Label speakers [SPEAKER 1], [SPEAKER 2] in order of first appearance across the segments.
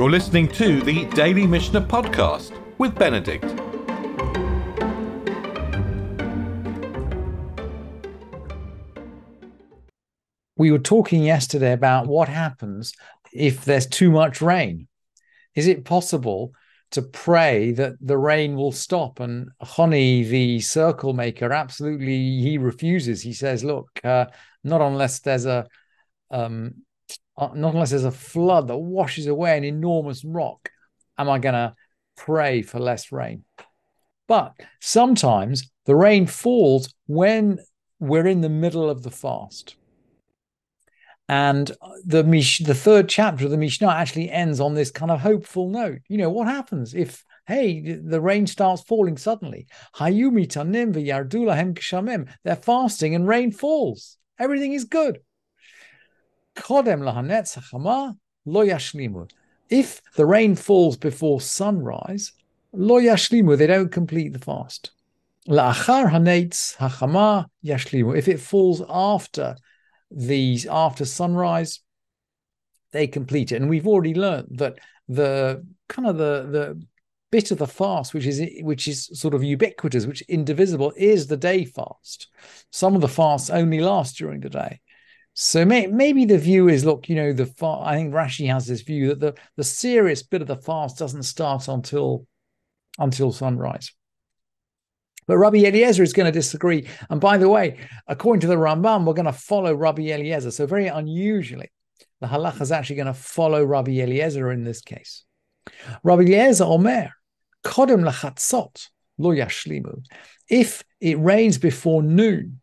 [SPEAKER 1] You're listening to the Daily Mishnah Podcast with Benedict.
[SPEAKER 2] We were talking yesterday about what happens if there's too much rain. Is it possible to pray that the rain will stop? And Choni, the circle maker, absolutely he refuses. He says, "Look, uh, not unless there's a um, Uh, not unless there's a flood that washes away an enormous rock, am I going to pray for less rain? But sometimes the rain falls when we're in the middle of the fast. And the the third chapter of the Mishnah actually ends on this kind of hopeful note. You know, what happens if, hey, the rain starts falling suddenly? They're fasting and rain falls. Everything is good. If the rain falls before sunrise, lo yashlimu, they don't complete the fast. La'achar hanetz hachama yashlimu. If it falls after these after sunrise, they complete it. And we've already learned that the kind of the the bit of the fast which is which is sort of ubiquitous, which indivisible, is the day fast. Some of the fasts only last during the day. So may, maybe the view is, look, you know, the fa- I think Rashi has this view that the the serious bit of the fast doesn't start until until sunrise. But Rabbi Eliezer is going to disagree. And by the way, according to the Rambam, we're going to follow Rabbi Eliezer. So very unusually, the halacha is actually going to follow Rabbi Eliezer in this case. Rabbi Eliezer Omer, kodem lachatzot lo yashlimu. If it rains before noon,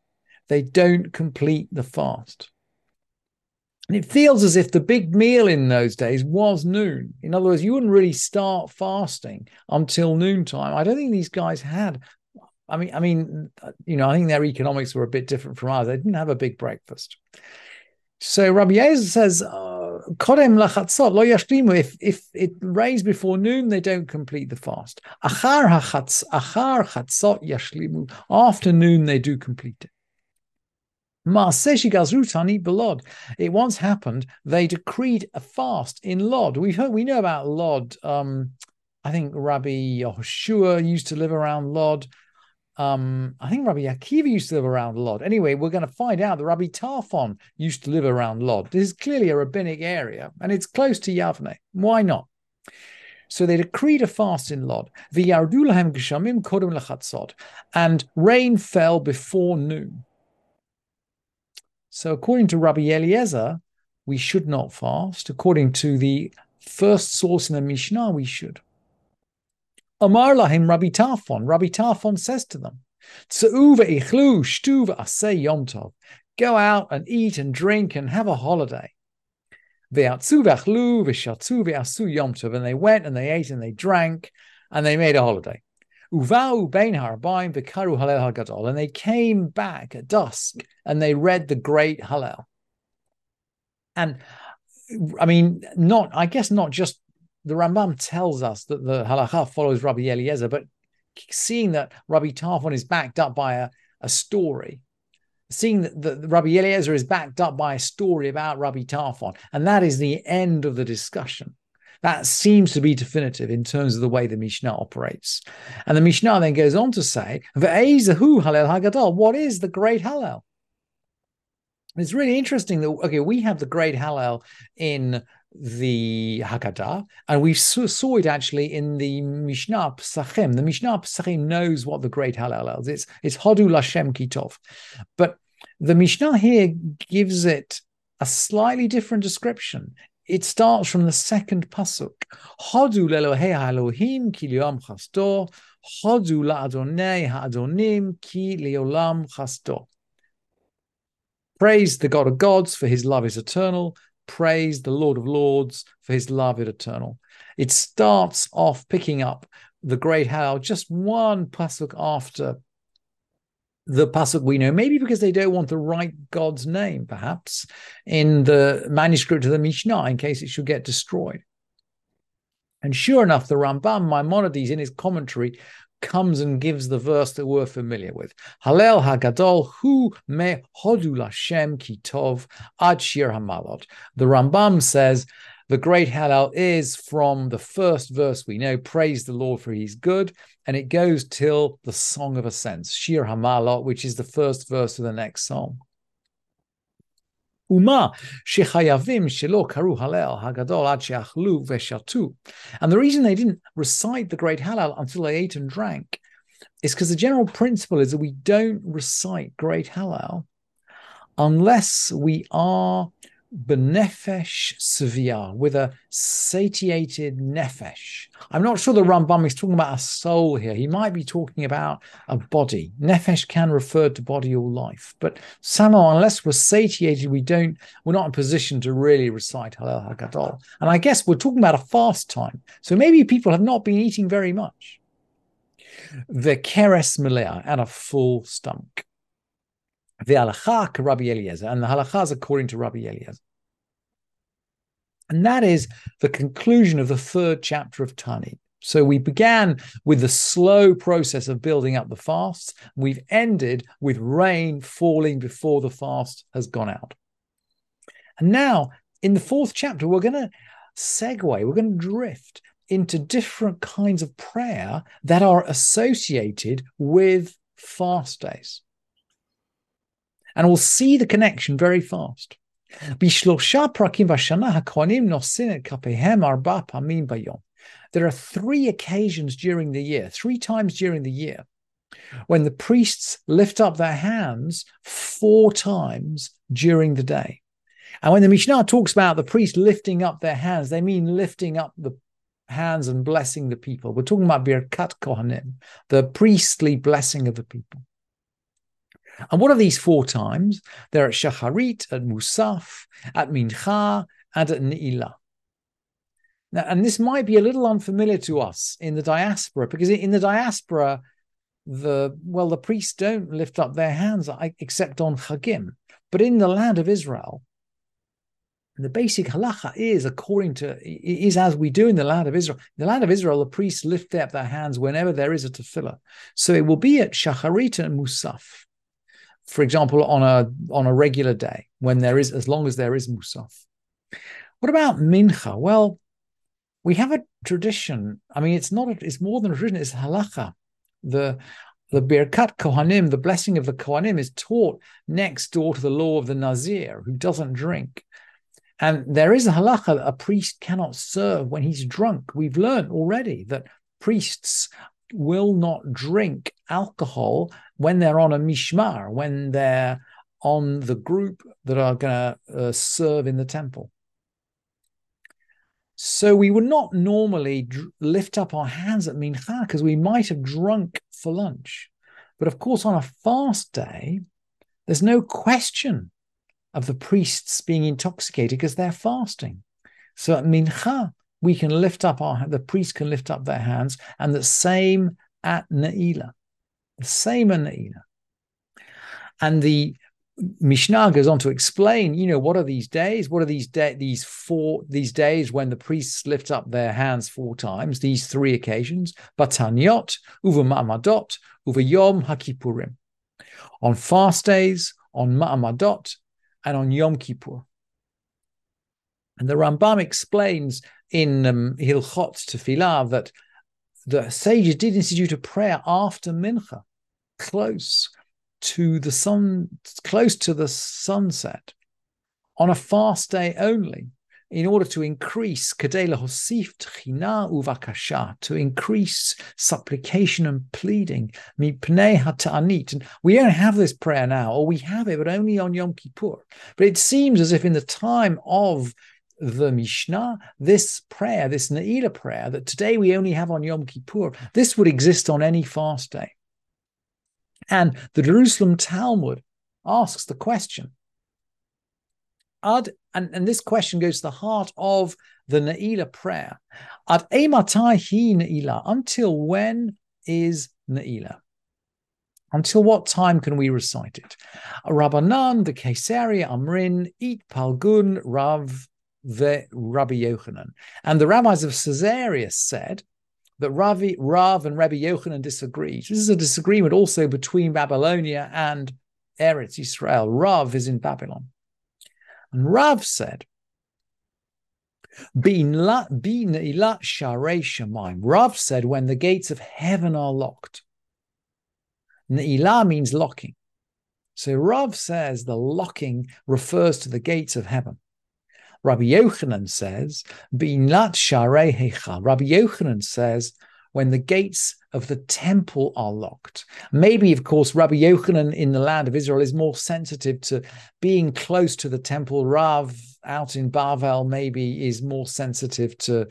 [SPEAKER 2] they don't complete the fast. And it feels as if the big meal in those days was noon. In other words, you wouldn't really start fasting until noontime. I don't think these guys had I mean, I mean, you know, I think their economics were a bit different from ours. They didn't have a big breakfast. So Rabbi Eliezer says, uh, "Kodem lachatzot lo yashlimu." If if it rains before noon, they don't complete the fast. Achar hachatz achar chatzot yashlimu. After noon, they do complete it. It once happened. They decreed a fast in Lod. We heard we know about Lod. Um, I think Rabbi Yehoshua used to live around Lod. Um, I think Rabbi Akiva used to live around Lod. Anyway, we're going to find out that Rabbi Tarfon used to live around Lod. This is clearly a rabbinic area, and it's close to Yavne. Why not? So they decreed a fast in Lod. And rain fell before noon. So according to Rabbi Eliezer, we should not fast. According to the first source in the Mishnah, we should. Amar lahim Rabbi Tarfon. Rabbi Tarfon says to them, shtuva. Go out and eat and drink and have a holiday. And they went and they ate and they drank and they made a holiday. Uvau bein harabaim v'karu halel hagadol. And they came back at dusk and they read the great Hallel. And I mean, not, I guess not just the Rambam tells us that the halacha follows Rabbi Eliezer, but seeing that Rabbi Tarfon is backed up by a, a story, seeing that the, Rabbi Eliezer is backed up by a story about Rabbi Tarfon, and that is the end of the discussion. That seems to be definitive in terms of the way the Mishnah operates. And the Mishnah then goes on to say, the eyesah hu Halel Hagadol, what is the great Hallel? It's really interesting that, okay, we have the great Hallel in the Haggadah, and we saw it actually in the Mishnah Pesachim. The Mishnah Pesachim knows what the great Hallel is. It's it's Hodu Lashem Kitov, but the Mishnah here gives it a slightly different description. It starts from the second pasuk. Hodu lelohei Elohim ki liom chasto. Hodu la'adonei ha'adonim ki leolam chasto. Praise the God of gods, for his love is eternal praise the Lord of Lords for his love is eternal. It starts off picking up the great Hallel just one pasuk after the pasuk we know, maybe because they don't want to write God's name, perhaps, in the manuscript of the Mishnah in case it should get destroyed. And sure enough, the Rambam Maimonides in his commentary comes and gives the verse that we're familiar with. Hallel Hagadol Hu Me Hodu Lashem Kitov Ad Shir Hamalot. The Rambam says The great Hallel is from the first verse we know, praise the Lord for he's good, and it goes till the Song of Ascents, Shir Hamalot, which is the first verse of the next psalm. Uma shechayavim shelo karu halel hagadol ad sheachlu. And the reason they didn't recite the great Hallel until they ate and drank is because the general principle is that we don't recite great Hallel unless we are benefesh severe, with a satiated nefesh. I'm not sure the Rambam is talking about a soul here. He might be talking about a body. Nefesh can refer to body or life, but somehow, unless we're satiated, we don't. We're not in position to really recite Hallel Hagadol. And I guess we're talking about a fast time, so maybe people have not been eating very much. The keres melea and a full stomach the halacha Rabbi Eliezer, and the halacha is according to Rabbi Eliezer. And that is the conclusion of the third chapter of Taanit. So we began with the slow process of building up the fasts. We've ended with rain falling before the fast has gone out. And now, in the fourth chapter, we're going to segue, we're going to drift into different kinds of prayer that are associated with fast days and we'll see the connection very fast. There are three occasions during the year, three times during the year, when the priests lift up their hands four times during the day. And when the Mishnah talks about the priest lifting up their hands, they mean lifting up the hands and blessing the people. We're talking about Birkat Kohanim, the priestly blessing of the people. And what are these four times? They're at Shacharit, at Musaf, at Mincha, and at Ne'ilah. Now, and this might be a little unfamiliar to us in the diaspora, because in the diaspora, the well, the priests don't lift up their hands except on Chagim. But in the land of Israel, the basic halacha is according to is as we do in the land of Israel. In the land of Israel, the priests lift up their hands whenever there is a tefillah. So it will be at Shacharit and Musaf for example, on a on a regular day when there is, as long as there is musaf. What about mincha? Well, we have a tradition. I mean, it's not. A, it's more than a tradition. It's halacha. The the birkat kohanim, the blessing of the kohanim, is taught next door to the law of the nazir, who doesn't drink. And there is a halacha that a priest cannot serve when he's drunk. We've learned already that priests will not drink alcohol when they're on a mishmar, when they're on the group that are going to uh, serve in the temple. So we would not normally dr- lift up our hands at mincha because we might have drunk for lunch. But of course, on a fast day, there's no question of the priests being intoxicated because they're fasting. So at mincha, we can lift up our the priests can lift up their hands, and the same at Ne'ilah. The same at Ne'ilah. And the Mishnah goes on to explain, you know, what are these days? What are these de- these four these days when the priests lift up their hands four times? These three occasions: Bataniot, Uva Ma'amadot, Uva Yom HaKippurim. On fast days, on Ma'amadot, and on Yom Kippur. And the Rambam explains in um, Hilchot Tefillah that the sages did institute a prayer after Mincha, close to the sun, close to the sunset, on a fast day only, in order to increase kadela hosif tchina uvakasha, to increase supplication and pleading, mipnei hata'anit. And we don't have this prayer now, or we have it, but only on Yom Kippur. But it seems as if in the time of the Mishnah, this prayer, this Ne'ilah prayer that today we only have on Yom Kippur, this would exist on any fast day. And the Jerusalem Talmud asks the question. Ad, and, and this question goes to the heart of the Ne'ilah prayer. Ad ematai hi Ne'ilah. Until when is Ne'ilah? Until what time can we recite it? Rabbanan, the Caesarea, Amrin, Eat Palgun, Rav, the Rabbi Yochanan. And the rabbis of Caesarea said that Ravi, Rav and Rabbi Yochanan disagreed. This is a disagreement also between Babylonia and Eretz Israel. Rav is in Babylon. And Rav said Rav said, when the gates of heaven are locked. Ne'ilah means locking. So Rav says the locking refers to the gates of heaven. Rabbi Yochanan says, Beinat Sharei. Rabbi Yochanan says, when the gates of the temple are locked. Maybe, of course, Rabbi Yochanan in the land of Israel is more sensitive to being close to the temple. Rav out in Bavel maybe is more sensitive to,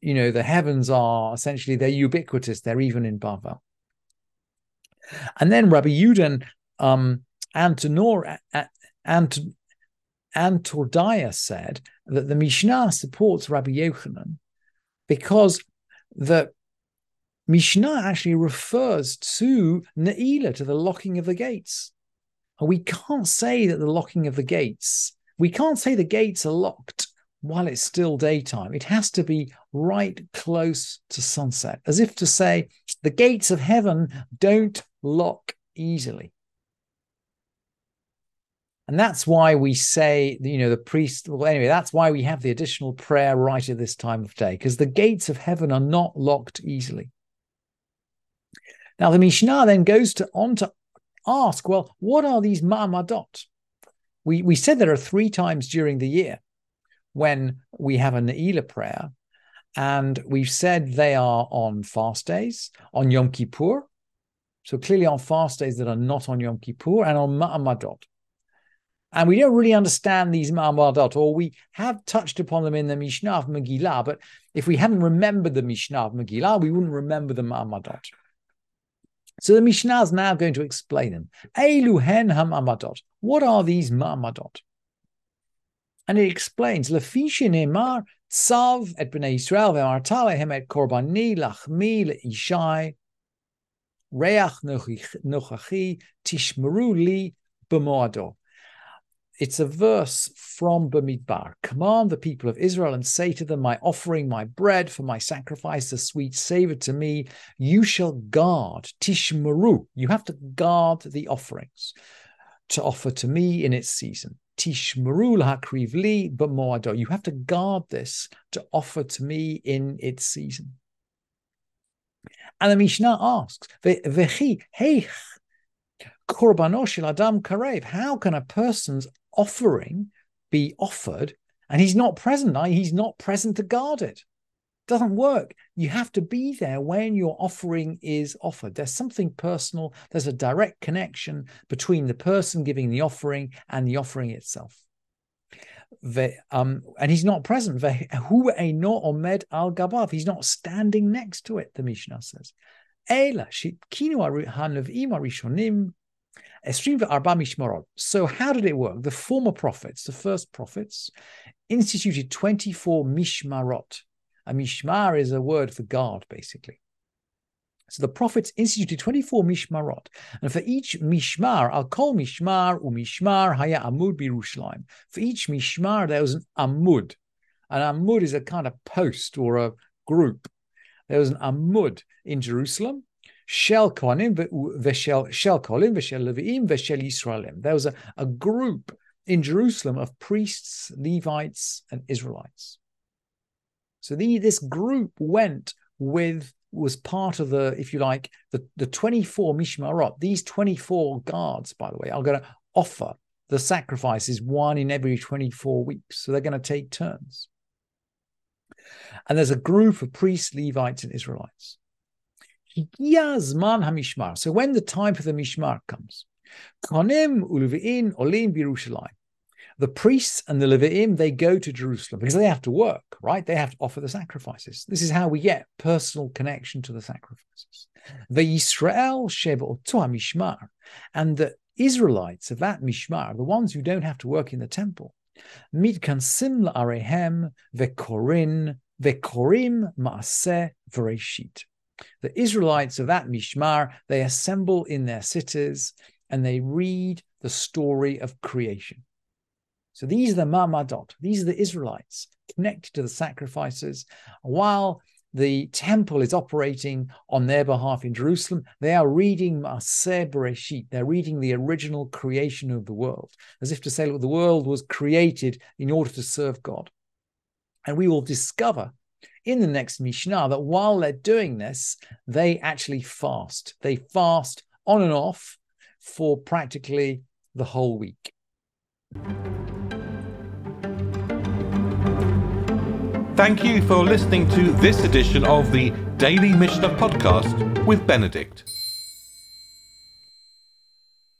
[SPEAKER 2] you know, the heavens are essentially, they're ubiquitous. They're even in Bavel. And then Rabbi Yudin um, Antonor, Ant, Antordiah said that the Mishnah supports Rabbi Yochanan because the Mishnah actually refers to Ne'ilah, to the locking of the gates. And we can't say that the locking of the gates, we can't say the gates are locked while it's still daytime. It has to be right close to sunset, as if to say the gates of heaven don't lock easily. And that's why we say, you know, the priest, well, anyway, that's why we have the additional prayer right at this time of day, because the gates of heaven are not locked easily. Now, the Mishnah then goes to, on to ask, well, what are these ma'amadot? We, we said there are three times during the year when we have a Ne'ilah prayer, and we've said they are on fast days, on Yom Kippur, so clearly on fast days that are not on Yom Kippur, and on Ma'amadot. And we don't really understand these Ma'amadot, or we have touched upon them in the Mishnah of Megillah, but if we hadn't remembered the Mishnah of Megillah, we wouldn't remember the Ma'amadot. So the Mishnah is now going to explain them. Eilu hen ha'mamadot. What are these ma'amadot? And it explains, Lefishin emar sav et b'nei Yisrael ve'marta lehem et korbani lachmi le'ishai reach nochachi tishmeru li b'moado it's a verse from Bamidbar. Command the people of Israel and say to them, My offering, my bread for my sacrifice, a sweet savor to me, you shall guard, tishmaru. You have to guard the offerings to offer to me in its season. Tishmaru lahakrivli b'moado. You have to guard this to offer to me in its season. And the Mishnah asks, Vechi, hey, korbanos adam. How can a person's offering be offered and he's not present. He's not present to guard it. Doesn't work. You have to be there when your offering is offered. There's something personal. There's a direct connection between the person giving the offering and the offering itself. The, um, and he's not present. Who no omed al gabav. He's not standing next to it. The Mishnah says. Ela kinu hanavim arishonim so, how did it work? The former prophets, the first prophets, instituted 24 mishmarot. A mishmar is a word for guard, basically. So the prophets instituted 24 mishmarot. And for each mishmar, I'll call mishmar umishmar mishmar haya amud birushalayim. For each mishmar, there was an amud. An amud is a kind of post or a group. There was an amud in Jerusalem, Shel Kohanim v'shel Shel Kohanim v'shel Leviim v'shel Yisraelim. There was a, a group in Jerusalem of priests, Levites, and Israelites. So the, this group went with was part of the, if you like, the, the 24 Mishmarot. These 24 guards, by the way, are going to offer the sacrifices one in every 24 weeks. So they're going to take turns. And there's a group of priests, Levites, and Israelites. Yazman Hamishmar. So when the time for the Mishmar comes, Konim Ulevi'in Olim Birushalayim. The priests and the Levi'im, they go to Jerusalem because they have to work, right? They have to offer the sacrifices. This is how we get personal connection to the sacrifices. The Yisrael Sheba Mishmar. And the Israelites of that Mishmar, the ones who don't have to work in the temple, Mitkansim Arehem Vekorin Vekorim Maaseh Vereshit. The Israelites of that Mishmar, they assemble in their cities and they read the story of creation. So these are the Mamadot, these are the Israelites connected to the sacrifices. While the temple is operating on their behalf in Jerusalem, they are reading Maaseh Bereshit. They're reading the original creation of the world, as if to say, look, the world was created in order to serve God. And we will discover in the next Mishnah that while they're doing this, they actually fast. They fast on and off for practically the whole week.
[SPEAKER 1] Thank you for listening to this edition of the Daily Mishnah Podcast with Benedict.